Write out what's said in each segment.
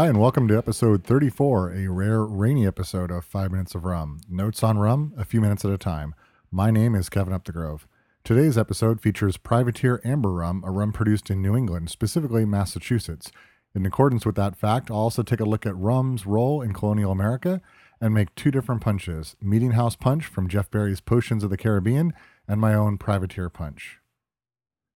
Hi, and welcome to episode 34, a rare rainy episode of 5 Minutes of Rum. Notes on rum, a few minutes at a time. My name is Kevin Upthegrove. Today's episode features Privateer Amber Rum, a rum produced in New England, specifically Massachusetts. In accordance with that fact, I'll also take a look at rum's role in colonial America and make two different punches Meeting House Punch from Jeff Berry's Potions of the Caribbean and my own Privateer Punch.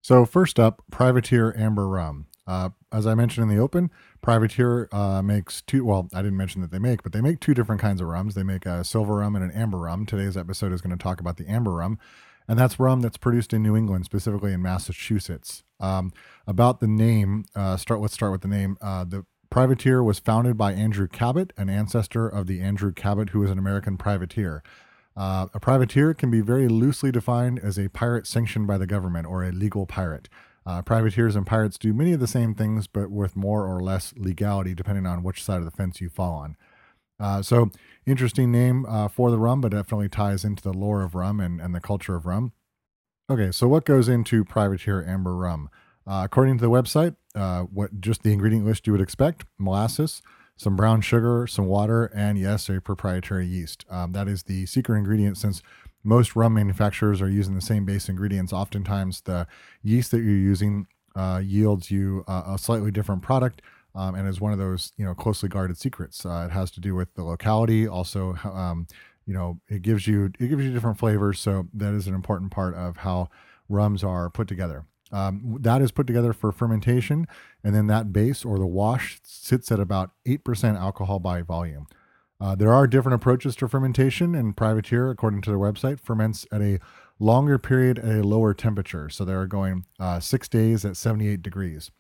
So, first up, Privateer Amber Rum. Uh, as I mentioned in the open, Privateer uh, makes two. Well, I didn't mention that they make, but they make two different kinds of rums. They make a silver rum and an amber rum. Today's episode is going to talk about the amber rum, and that's rum that's produced in New England, specifically in Massachusetts. Um, about the name, uh, start. Let's start with the name. Uh, the Privateer was founded by Andrew Cabot, an ancestor of the Andrew Cabot who was an American privateer. Uh, a privateer can be very loosely defined as a pirate sanctioned by the government or a legal pirate. Uh, privateers and pirates do many of the same things, but with more or less legality, depending on which side of the fence you fall on. Uh, so, interesting name uh, for the rum, but definitely ties into the lore of rum and, and the culture of rum. Okay, so what goes into privateer amber rum? Uh, according to the website, uh, what just the ingredient list you would expect: molasses, some brown sugar, some water, and yes, a proprietary yeast. Um, that is the secret ingredient since most rum manufacturers are using the same base ingredients. Oftentimes, the yeast that you're using uh, yields you uh, a slightly different product. Um, and is one of those you know closely guarded secrets. Uh, it has to do with the locality. Also, um, you know, it gives you it gives you different flavors. So that is an important part of how rums are put together. Um, that is put together for fermentation, and then that base or the wash sits at about eight percent alcohol by volume. Uh, there are different approaches to fermentation, and Privateer, according to their website, ferments at a longer period at a lower temperature. So they're going uh, six days at 78 degrees.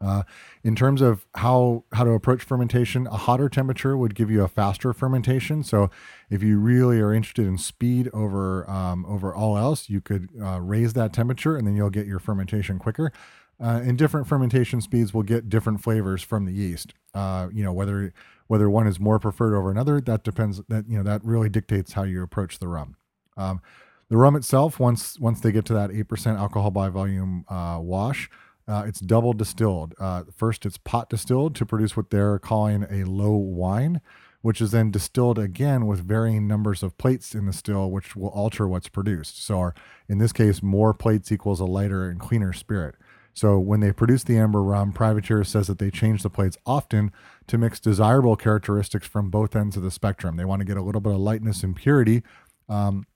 Uh, in terms of how how to approach fermentation, a hotter temperature would give you a faster fermentation. So, if you really are interested in speed over um, over all else, you could uh, raise that temperature, and then you'll get your fermentation quicker. Uh, and different fermentation speeds will get different flavors from the yeast. Uh, you know whether whether one is more preferred over another, that depends. That you know that really dictates how you approach the rum. Um, the rum itself, once once they get to that eight percent alcohol by volume uh, wash, uh, it's double distilled. Uh, first, it's pot distilled to produce what they're calling a low wine, which is then distilled again with varying numbers of plates in the still, which will alter what's produced. So, our, in this case, more plates equals a lighter and cleaner spirit. So when they produce the amber rum, Privateer says that they change the plates often to mix desirable characteristics from both ends of the spectrum. They want to get a little bit of lightness and purity, um,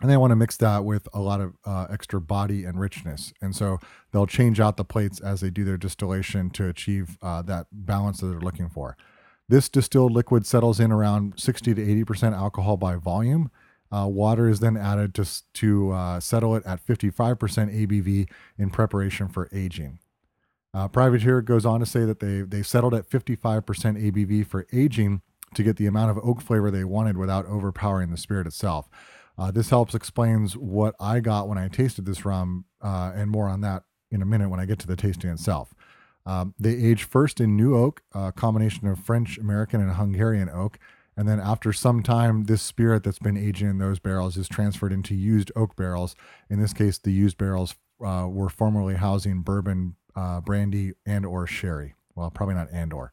and they want to mix that with a lot of uh, extra body and richness. And so they'll change out the plates as they do their distillation to achieve uh, that balance that they're looking for. This distilled liquid settles in around 60 to 80% alcohol by volume. Uh, water is then added to, to uh, settle it at 55% ABV in preparation for aging. Uh, Privateer goes on to say that they, they settled at 55% ABV for aging to get the amount of oak flavor they wanted without overpowering the spirit itself. Uh, this helps explains what I got when I tasted this rum, uh, and more on that in a minute when I get to the tasting itself. Um, they age first in new oak, a combination of French, American, and Hungarian oak, and then after some time, this spirit that's been aging in those barrels is transferred into used oak barrels. In this case, the used barrels uh, were formerly housing bourbon, uh, brandy, and or sherry. Well, probably not and or.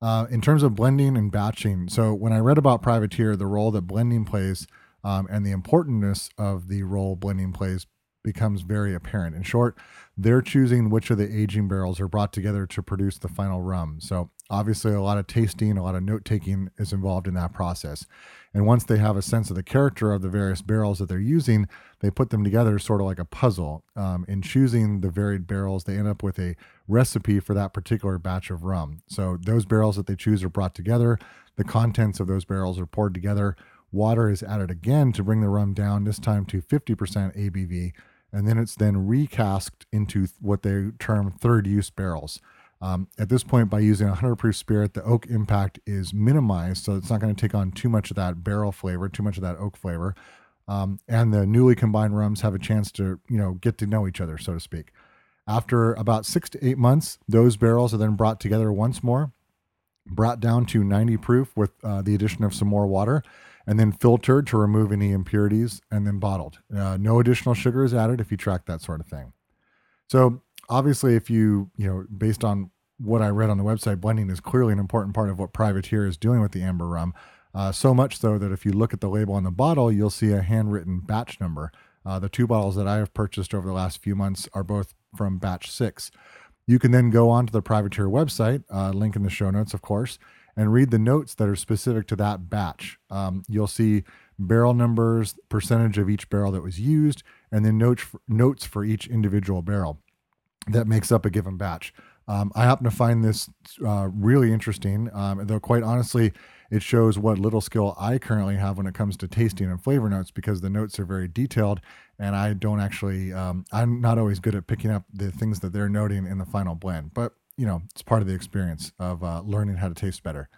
Uh, in terms of blending and batching, so when I read about Privateer, the role that blending plays um, and the importance of the role blending plays becomes very apparent. In short, they're choosing which of the aging barrels are brought together to produce the final rum. So obviously a lot of tasting a lot of note taking is involved in that process. And once they have a sense of the character of the various barrels that they're using they put them together sort of like a puzzle. Um, in choosing the varied barrels they end up with a recipe for that particular batch of rum. So those barrels that they choose are brought together. The contents of those barrels are poured together. Water is added again to bring the rum down this time to 50% abv and then it's then recasked into what they term third use barrels um, at this point, by using a 100 proof spirit, the oak impact is minimized, so it's not going to take on too much of that barrel flavor, too much of that oak flavor. Um, and the newly combined rums have a chance to, you know, get to know each other, so to speak. After about six to eight months, those barrels are then brought together once more, brought down to 90 proof with uh, the addition of some more water, and then filtered to remove any impurities, and then bottled. Uh, no additional sugar is added if you track that sort of thing. So obviously if you you know based on what I read on the website, blending is clearly an important part of what Privateer is doing with the amber rum. Uh, so much so that if you look at the label on the bottle, you'll see a handwritten batch number. Uh, the two bottles that I have purchased over the last few months are both from batch six. You can then go onto the Privateer website, uh, link in the show notes, of course, and read the notes that are specific to that batch. Um, you'll see barrel numbers, percentage of each barrel that was used, and then notes for, notes for each individual barrel that makes up a given batch. Um, I happen to find this uh, really interesting, um, though quite honestly, it shows what little skill I currently have when it comes to tasting and flavor notes because the notes are very detailed, and I don't actually, um, I'm not always good at picking up the things that they're noting in the final blend. But you know, it's part of the experience of uh, learning how to taste better.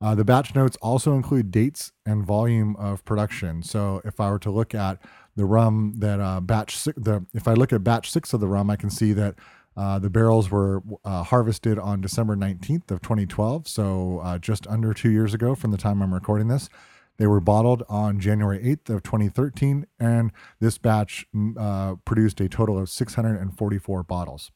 Uh, the batch notes also include dates and volume of production. So if I were to look at the rum that uh, batch six, the if I look at batch six of the rum, I can see that uh, the barrels were uh, harvested on December 19th of 2012, so uh, just under two years ago from the time I'm recording this. They were bottled on January 8th of 2013, and this batch mm, uh, produced a total of 644 bottles.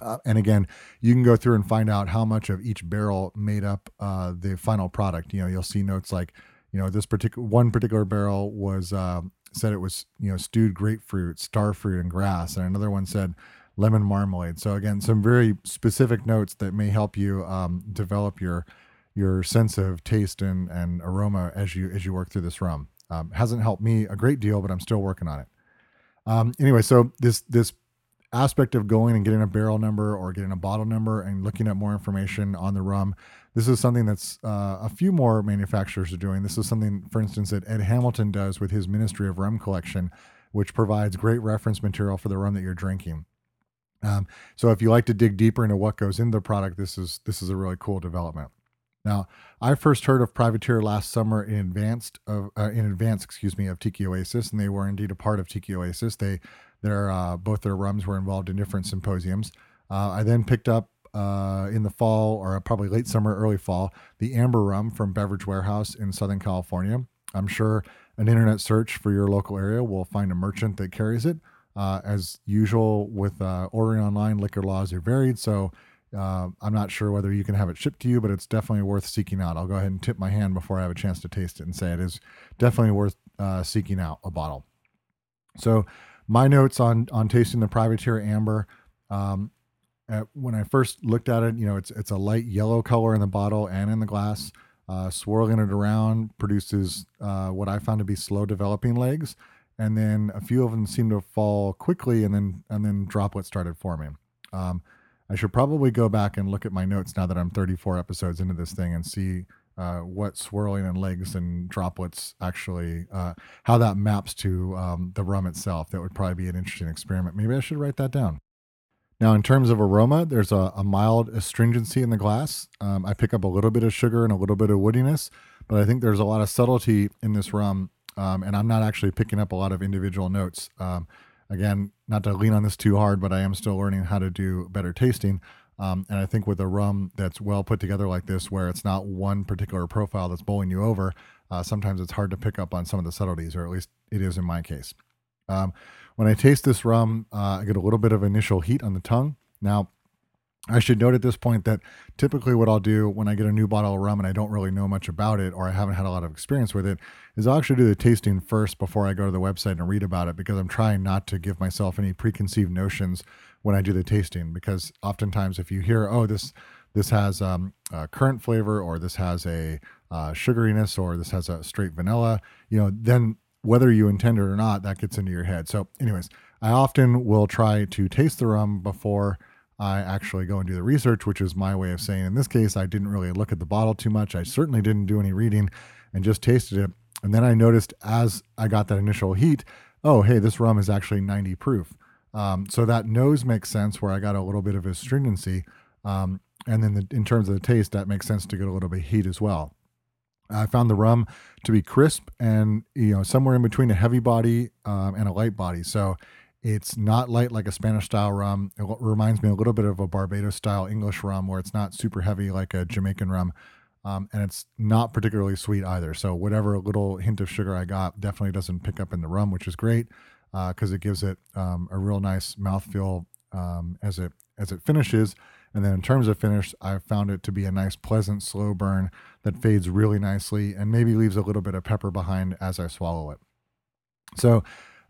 Uh, and again, you can go through and find out how much of each barrel made up uh, the final product. You know, you'll see notes like, you know, this particular one particular barrel was said it was you know stewed grapefruit, starfruit, and grass, and another one said lemon marmalade. So again, some very specific notes that may help you um, develop your your sense of taste and, and aroma as you as you work through this rum. Um, hasn't helped me a great deal, but I'm still working on it. Um, anyway, so this this aspect of going and getting a barrel number or getting a bottle number and looking at more information on the rum. This is something that's uh, a few more manufacturers are doing. This is something, for instance, that Ed Hamilton does with his Ministry of Rum collection, which provides great reference material for the rum that you're drinking. Um, so if you like to dig deeper into what goes into the product, this is this is a really cool development. Now, I first heard of Privateer last summer in advanced of uh, in advance, excuse me, of Tiki Oasis, and they were indeed a part of Tiki Oasis. They their uh, both their rums were involved in different symposiums. Uh, I then picked up uh, in the fall or probably late summer, early fall, the Amber Rum from Beverage Warehouse in Southern California. I'm sure an internet search for your local area will find a merchant that carries it. Uh, as usual with uh, ordering online, liquor laws are varied, so uh, I'm not sure whether you can have it shipped to you, but it's definitely worth seeking out. I'll go ahead and tip my hand before I have a chance to taste it and say it is definitely worth uh, seeking out a bottle. So, my notes on on tasting the Privateer Amber. Um, at, when I first looked at it, you know, it's it's a light yellow color in the bottle and in the glass. Uh, swirling it around produces uh, what I found to be slow developing legs and then a few of them seemed to fall quickly, and then and then droplets started forming. Um, I should probably go back and look at my notes now that I'm 34 episodes into this thing and see uh, what swirling and legs and droplets actually uh, how that maps to um, the rum itself. That would probably be an interesting experiment. Maybe I should write that down. Now, in terms of aroma, there's a, a mild astringency in the glass. Um, I pick up a little bit of sugar and a little bit of woodiness, but I think there's a lot of subtlety in this rum um, and I'm not actually picking up a lot of individual notes. Um, again, not to lean on this too hard, but I am still learning how to do better tasting. Um, and I think with a rum that's well put together like this, where it's not one particular profile that's bowling you over, uh, sometimes it's hard to pick up on some of the subtleties, or at least it is in my case. Um, when I taste this rum, uh, I get a little bit of initial heat on the tongue. Now, I should note at this point that typically what I'll do when I get a new bottle of rum and I don't really know much about it or I haven't had a lot of experience with it is I'll actually do the tasting first before I go to the website and read about it because I'm trying not to give myself any preconceived notions when I do the tasting because oftentimes if you hear oh this this has um, a currant flavor or this has a uh, sugariness or this has a straight vanilla you know then whether you intend it or not that gets into your head. So anyways I often will try to taste the rum before I actually go and do the research, which is my way of saying in this case, I didn't really look at the bottle too much. I certainly didn't do any reading and just tasted it. And then I noticed as I got that initial heat, oh, hey, this rum is actually 90 proof. Um, so that nose makes sense where I got a little bit of astringency. Um, and then the, in terms of the taste, that makes sense to get a little bit of heat as well. I found the rum to be crisp and you know somewhere in between a heavy body um, and a light body. So it's not light like a Spanish style rum. It reminds me a little bit of a Barbados style English rum where it's not super heavy like a Jamaican rum. Um, and it's not particularly sweet either. So whatever little hint of sugar I got definitely doesn't pick up in the rum, which is great because uh, it gives it um, a real nice mouthfeel um, as it as it finishes. And then in terms of finish, I found it to be a nice, pleasant, slow burn that fades really nicely and maybe leaves a little bit of pepper behind as I swallow it. So,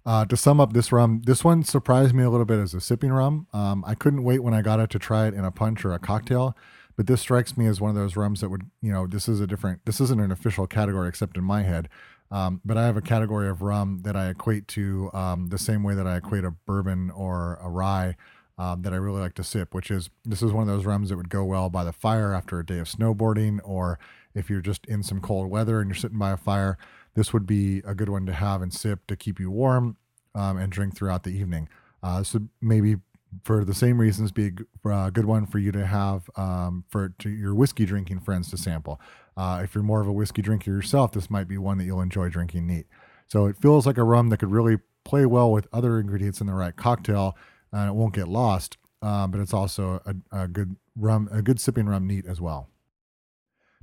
uh, to sum up this rum, this one surprised me a little bit as a sipping rum. Um, I couldn't wait when I got it to try it in a punch or a cocktail, but this strikes me as one of those rums that would, you know, this is a different, this isn't an official category except in my head. Um, but I have a category of rum that I equate to um, the same way that I equate a bourbon or a rye um, that I really like to sip, which is this is one of those rums that would go well by the fire after a day of snowboarding, or if you're just in some cold weather and you're sitting by a fire, this would be a good one to have and sip to keep you warm um, and drink throughout the evening. Uh, so maybe for the same reasons, be a uh, good one for you to have um, for to your whiskey drinking friends to sample. Uh, if you're more of a whiskey drinker yourself, this might be one that you'll enjoy drinking neat. So it feels like a rum that could really play well with other ingredients in the right cocktail, and it won't get lost. Uh, but it's also a, a good rum, a good sipping rum neat as well.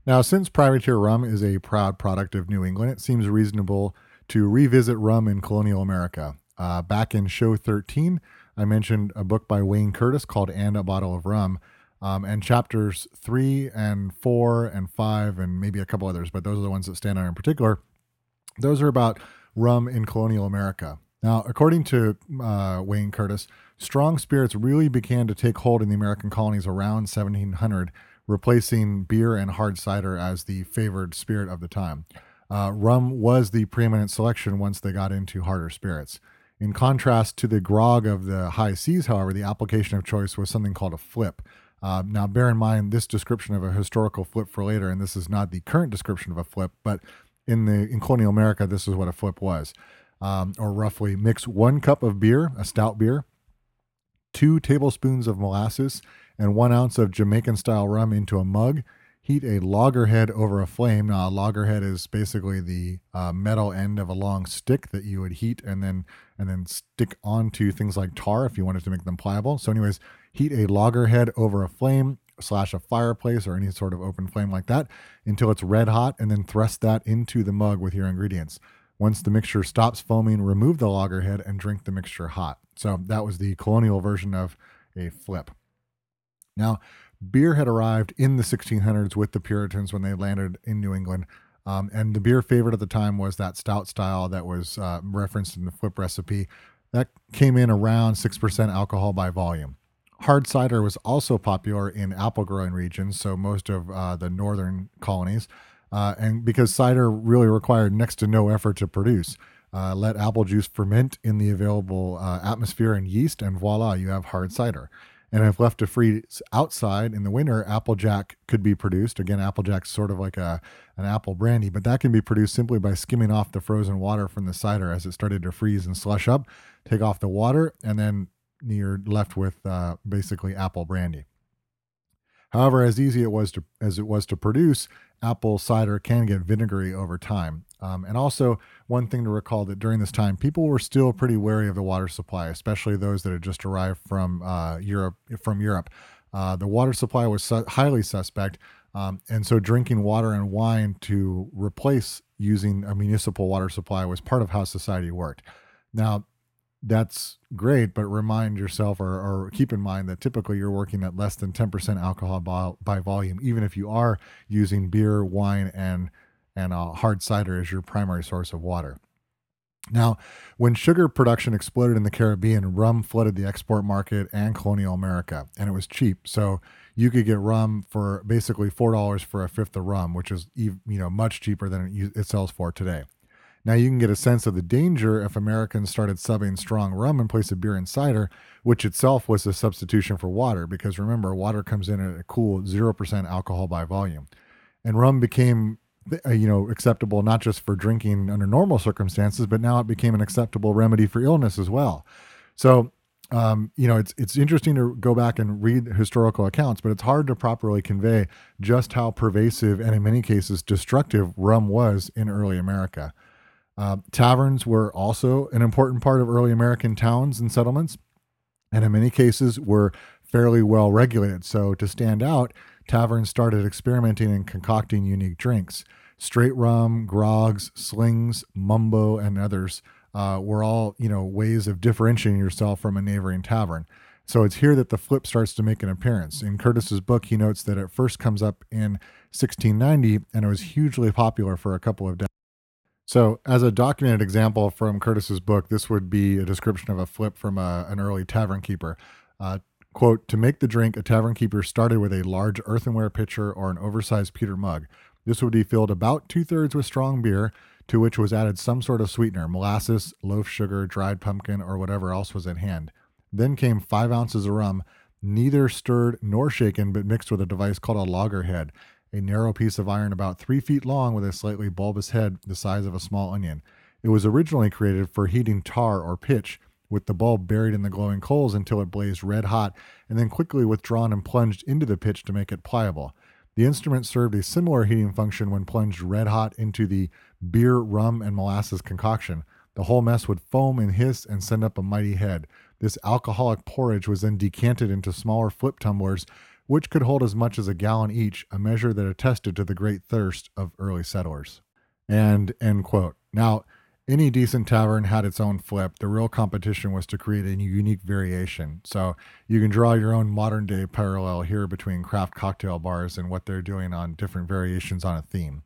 Now, since Privateer rum is a proud product of New England, it seems reasonable to revisit rum in colonial America. Uh, back in show 13, I mentioned a book by Wayne Curtis called And a Bottle of Rum. Um, and chapters three and four and five, and maybe a couple others, but those are the ones that stand out in particular. Those are about rum in colonial America. Now, according to uh, Wayne Curtis, strong spirits really began to take hold in the American colonies around 1700, replacing beer and hard cider as the favored spirit of the time. Uh, rum was the preeminent selection once they got into harder spirits. In contrast to the grog of the high seas, however, the application of choice was something called a flip. Uh, now, bear in mind this description of a historical flip for later, and this is not the current description of a flip, but in the in colonial America, this is what a flip was, um, or roughly mix one cup of beer, a stout beer, two tablespoons of molasses, and one ounce of Jamaican style rum into a mug. Heat a loggerhead over a flame. Now, a loggerhead is basically the uh, metal end of a long stick that you would heat and then and then stick onto things like tar if you wanted to make them pliable. So, anyways, heat a loggerhead over a flame slash a fireplace or any sort of open flame like that until it's red hot, and then thrust that into the mug with your ingredients. Once the mixture stops foaming, remove the loggerhead and drink the mixture hot. So that was the colonial version of a flip. Now, beer had arrived in the 1600s with the Puritans when they landed in New England. Um, and the beer favorite at the time was that stout style that was uh, referenced in the flip recipe. That came in around 6% alcohol by volume. Hard cider was also popular in apple growing regions, so most of uh, the northern colonies. Uh, and because cider really required next to no effort to produce, uh, let apple juice ferment in the available uh, atmosphere and yeast, and voila, you have hard cider. And if left to freeze outside in the winter, Applejack could be produced. Again, Applejack's sort of like a an apple brandy, but that can be produced simply by skimming off the frozen water from the cider as it started to freeze and slush up. Take off the water, and then you're left with uh, basically apple brandy. However, as easy it was to as it was to produce, apple cider can get vinegary over time. Um, and also, one thing to recall that during this time, people were still pretty wary of the water supply, especially those that had just arrived from uh, Europe. From Europe, uh, the water supply was su- highly suspect, um, and so drinking water and wine to replace using a municipal water supply was part of how society worked. Now, that's great, but remind yourself or, or, keep in mind that typically you're working at less than 10% alcohol by, by volume, even if you are using beer, wine, and and uh, hard cider as your primary source of water. Now, when sugar production exploded in the Caribbean, rum flooded the export market and colonial America, and it was cheap. So you could get rum for basically four dollars for a fifth of rum, which is you know much cheaper than it sells for today. Now you can get a sense of the danger if Americans started subbing strong rum in place of beer and cider, which itself was a substitution for water. Because remember, water comes in at a cool zero percent alcohol by volume, and rum became you know acceptable not just for drinking under normal circumstances but now it became an acceptable remedy for illness as well. So um, you know it's it's interesting to go back and read historical accounts but it's hard to properly convey just how pervasive and in many cases destructive rum was in early america. Uh, taverns were also an important part of early american towns and settlements and in many cases were fairly well regulated. So to stand out taverns started experimenting and concocting unique drinks. Straight rum, grogs, slings, mumbo, and others uh, were all you know ways of differentiating yourself from a neighboring tavern. So it's here that the flip starts to make an appearance. In Curtis's book, he notes that it first comes up in 1690 and it was hugely popular for a couple of decades. So, as a documented example from Curtis's book, this would be a description of a flip from a, an early tavern keeper. Uh, quote, to make the drink, a tavern keeper started with a large earthenware pitcher or an oversized pewter mug. This would be filled about two thirds with strong beer, to which was added some sort of sweetener, molasses, loaf sugar, dried pumpkin, or whatever else was at hand. Then came five ounces of rum, neither stirred nor shaken, but mixed with a device called a loggerhead, a narrow piece of iron about three feet long with a slightly bulbous head the size of a small onion. It was originally created for heating tar or pitch, with the bulb buried in the glowing coals until it blazed red hot, and then quickly withdrawn and plunged into the pitch to make it pliable. The instrument served a similar heating function when plunged red hot into the beer, rum, and molasses concoction. The whole mess would foam and hiss and send up a mighty head. This alcoholic porridge was then decanted into smaller flip tumblers, which could hold as much as a gallon each, a measure that attested to the great thirst of early settlers. And end quote. Now, any decent tavern had its own flip. The real competition was to create a unique variation. So you can draw your own modern day parallel here between craft cocktail bars and what they're doing on different variations on a theme.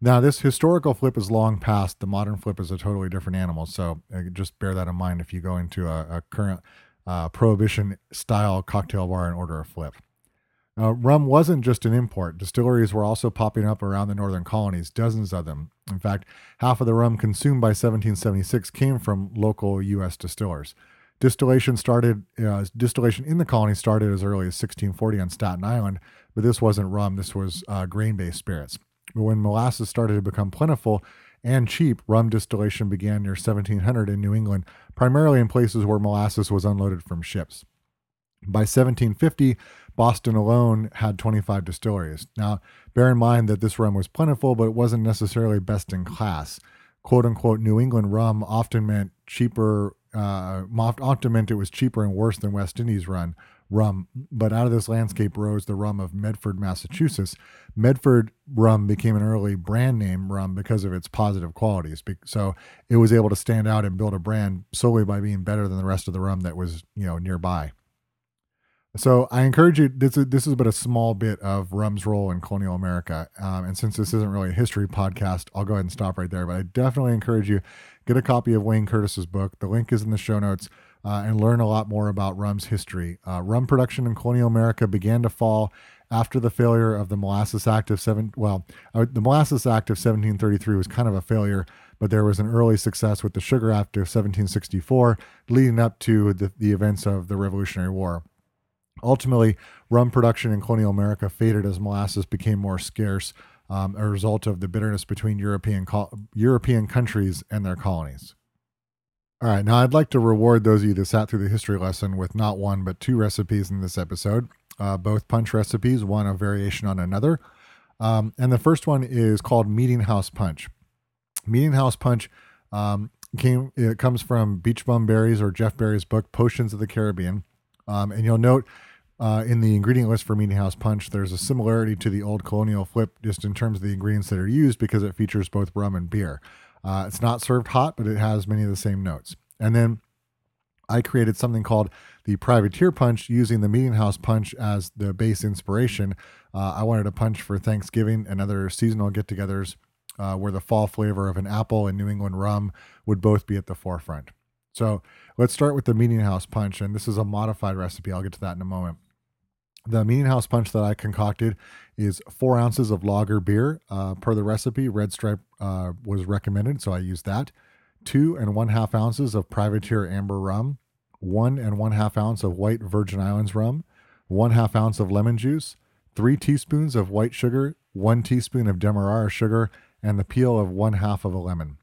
Now, this historical flip is long past. The modern flip is a totally different animal. So uh, just bear that in mind if you go into a, a current uh, prohibition style cocktail bar and order a flip. Uh, rum wasn't just an import. Distilleries were also popping up around the northern colonies, dozens of them. In fact, half of the rum consumed by 1776 came from local U.S. distillers. Distillation started. Uh, distillation in the colony started as early as 1640 on Staten Island, but this wasn't rum. This was uh, grain-based spirits. But when molasses started to become plentiful and cheap, rum distillation began near 1700 in New England, primarily in places where molasses was unloaded from ships. By 1750, Boston alone had 25 distilleries. Now, bear in mind that this rum was plentiful, but it wasn't necessarily best in class. "Quote unquote," New England rum often meant cheaper. Uh, often meant it was cheaper and worse than West Indies run rum. But out of this landscape rose the rum of Medford, Massachusetts. Medford rum became an early brand name rum because of its positive qualities. So it was able to stand out and build a brand solely by being better than the rest of the rum that was you know nearby. So I encourage you. This is this is but a small bit of rum's role in colonial America, um, and since this isn't really a history podcast, I'll go ahead and stop right there. But I definitely encourage you get a copy of Wayne Curtis's book. The link is in the show notes, uh, and learn a lot more about rum's history. Uh, rum production in colonial America began to fall after the failure of the Molasses Act of seven. Well, uh, the Molasses Act of 1733 was kind of a failure, but there was an early success with the Sugar Act of 1764, leading up to the, the events of the Revolutionary War. Ultimately, rum production in colonial America faded as molasses became more scarce, um, a result of the bitterness between European co- European countries and their colonies. All right, now I'd like to reward those of you that sat through the history lesson with not one but two recipes in this episode. Uh, both punch recipes, one a variation on another. Um, and the first one is called Meeting House Punch. Meeting House Punch um, came it comes from Beachbum Berry's or Jeff Berry's book Potions of the Caribbean. Um, and you'll note uh, in the ingredient list for Meeting House Punch, there's a similarity to the old colonial flip just in terms of the ingredients that are used because it features both rum and beer. Uh, it's not served hot, but it has many of the same notes. And then I created something called the Privateer Punch using the Meeting House Punch as the base inspiration. Uh, I wanted a punch for Thanksgiving and other seasonal get togethers uh, where the fall flavor of an apple and New England rum would both be at the forefront. So let's start with the Meeting House Punch. And this is a modified recipe. I'll get to that in a moment. The Meeting House punch that I concocted is four ounces of lager beer. Uh, per the recipe, Red Stripe uh, was recommended, so I used that. Two and one half ounces of Privateer Amber rum, one and one half ounce of white Virgin Islands rum, one half ounce of lemon juice, three teaspoons of white sugar, one teaspoon of Demerara sugar, and the peel of one half of a lemon.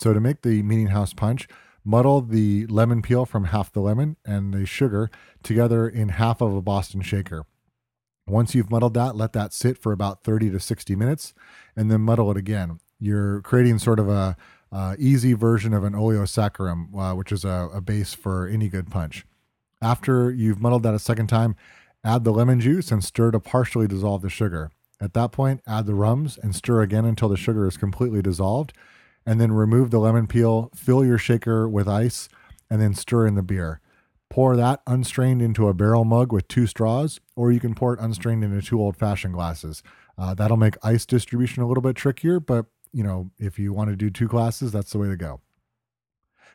So to make the Meeting House punch, Muddle the lemon peel from half the lemon and the sugar together in half of a Boston shaker. Once you've muddled that, let that sit for about 30 to 60 minutes and then muddle it again. You're creating sort of a uh, easy version of an oleosaccharum, uh, which is a, a base for any good punch. After you've muddled that a second time, add the lemon juice and stir to partially dissolve the sugar. At that point, add the rums and stir again until the sugar is completely dissolved and then remove the lemon peel, fill your shaker with ice, and then stir in the beer. Pour that unstrained into a barrel mug with two straws, or you can pour it unstrained into two old fashioned glasses. Uh, that'll make ice distribution a little bit trickier, but you know, if you want to do two glasses, that's the way to go.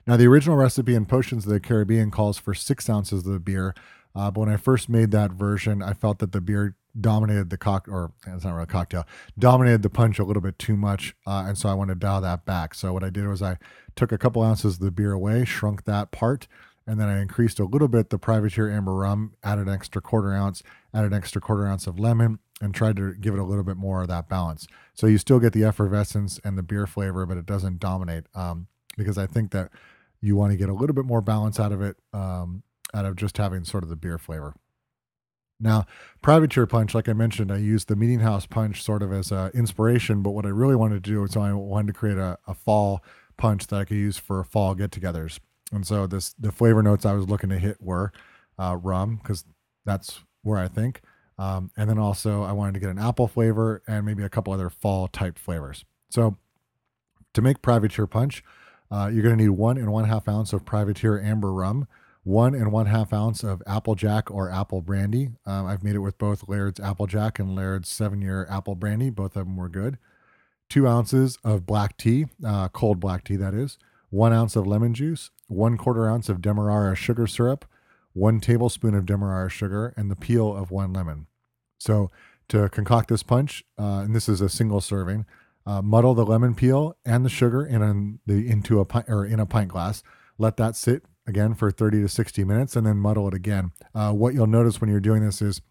Now, the original recipe in Potions of the Caribbean calls for six ounces of the beer, uh, but when I first made that version, I felt that the beer dominated the cock, or it's not really a cocktail, dominated the punch a little bit too much, uh, and so I wanted to dial that back. So what I did was I took a couple ounces of the beer away, shrunk that part, and then I increased a little bit the Privateer Amber Rum, added an extra quarter ounce, added an extra quarter ounce of lemon, and tried to give it a little bit more of that balance. So you still get the effervescence and the beer flavor, but it doesn't dominate. Um, because I think that you want to get a little bit more balance out of it, um, out of just having sort of the beer flavor. Now, Privateer Punch, like I mentioned, I used the Meeting House Punch sort of as an inspiration, but what I really wanted to do is I wanted to create a, a fall punch that I could use for fall get-togethers. And so this the flavor notes I was looking to hit were uh, rum because that's where I think, um, and then also I wanted to get an apple flavor and maybe a couple other fall type flavors. So to make Privateer Punch, uh, you're going to need one and one half ounce of Privateer Amber Rum, one and one half ounce of Applejack or Apple Brandy. Um, I've made it with both Laird's Applejack and Laird's seven year Apple Brandy. Both of them were good. Two ounces of black tea, uh, cold black tea, that is. One ounce of lemon juice, one quarter ounce of Demerara sugar syrup, one tablespoon of Demerara sugar, and the peel of one lemon. So to concoct this punch, uh, and this is a single serving, uh, muddle the lemon peel and the sugar in a, the into a pint or in a pint glass. Let that sit again for 30 to 60 minutes, and then muddle it again. Uh, what you'll notice when you're doing this is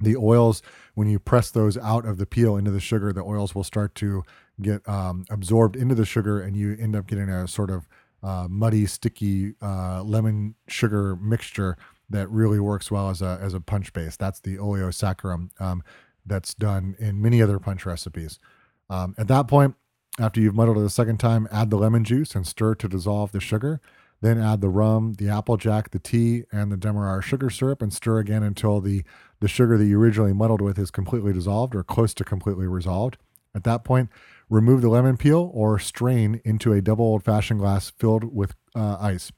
the oils when you press those out of the peel into the sugar, the oils will start to get um, absorbed into the sugar, and you end up getting a sort of uh, muddy, sticky uh, lemon sugar mixture that really works well as a as a punch base. That's the oleo saccharum um, that's done in many other punch recipes. Um, at that point, after you've muddled it a second time, add the lemon juice and stir to dissolve the sugar. Then add the rum, the applejack, the tea, and the demerara sugar syrup, and stir again until the the sugar that you originally muddled with is completely dissolved or close to completely resolved. At that point, remove the lemon peel or strain into a double old fashioned glass filled with uh, ice.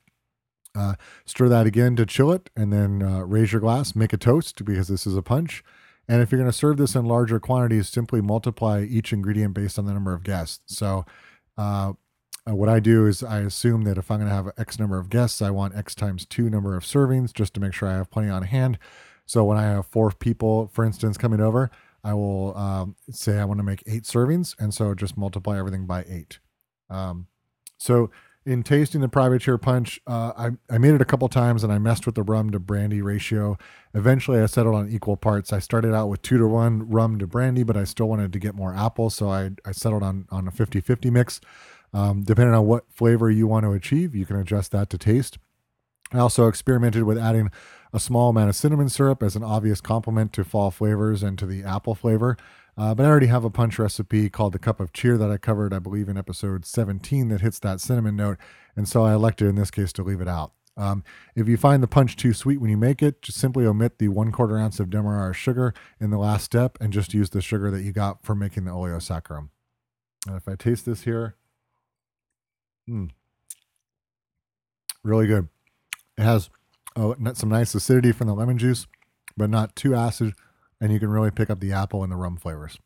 Uh, stir that again to chill it, and then uh, raise your glass. Make a toast because this is a punch. And if you're going to serve this in larger quantities, simply multiply each ingredient based on the number of guests. So, uh, uh what I do is I assume that if I'm going to have X number of guests, I want X times two number of servings just to make sure I have plenty on hand. So when I have four people, for instance, coming over, I will um, say I want to make eight servings, and so just multiply everything by eight. Um, so in tasting the privateer punch, uh, I, I made it a couple times and I messed with the rum to brandy ratio. Eventually, I settled on equal parts. I started out with two to one rum to brandy, but I still wanted to get more apple, so I, I settled on, on a 50 50 mix. Um, depending on what flavor you want to achieve, you can adjust that to taste. I also experimented with adding a small amount of cinnamon syrup as an obvious complement to fall flavors and to the apple flavor. Uh, but I already have a punch recipe called the Cup of Cheer that I covered, I believe, in episode 17 that hits that cinnamon note. And so I elected in this case to leave it out. Um, if you find the punch too sweet when you make it, just simply omit the one quarter ounce of Demerara sugar in the last step and just use the sugar that you got for making the oleo saccharum. And if I taste this here, mm, really good. It has oh, some nice acidity from the lemon juice, but not too acid, and you can really pick up the apple and the rum flavors.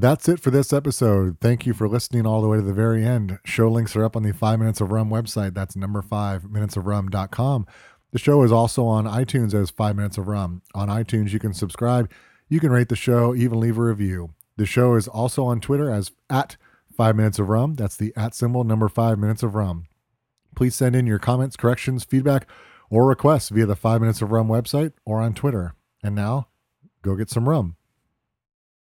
That's it for this episode. Thank you for listening all the way to the very end. Show links are up on the 5 Minutes of Rum website. That's number 5 minutesofrum.com. The show is also on iTunes as 5 Minutes of Rum. On iTunes, you can subscribe, you can rate the show, even leave a review. The show is also on Twitter as at 5 Minutes of Rum. That's the at symbol number 5 Minutes of Rum. Please send in your comments, corrections, feedback, or requests via the 5 Minutes of Rum website or on Twitter. And now, go get some rum.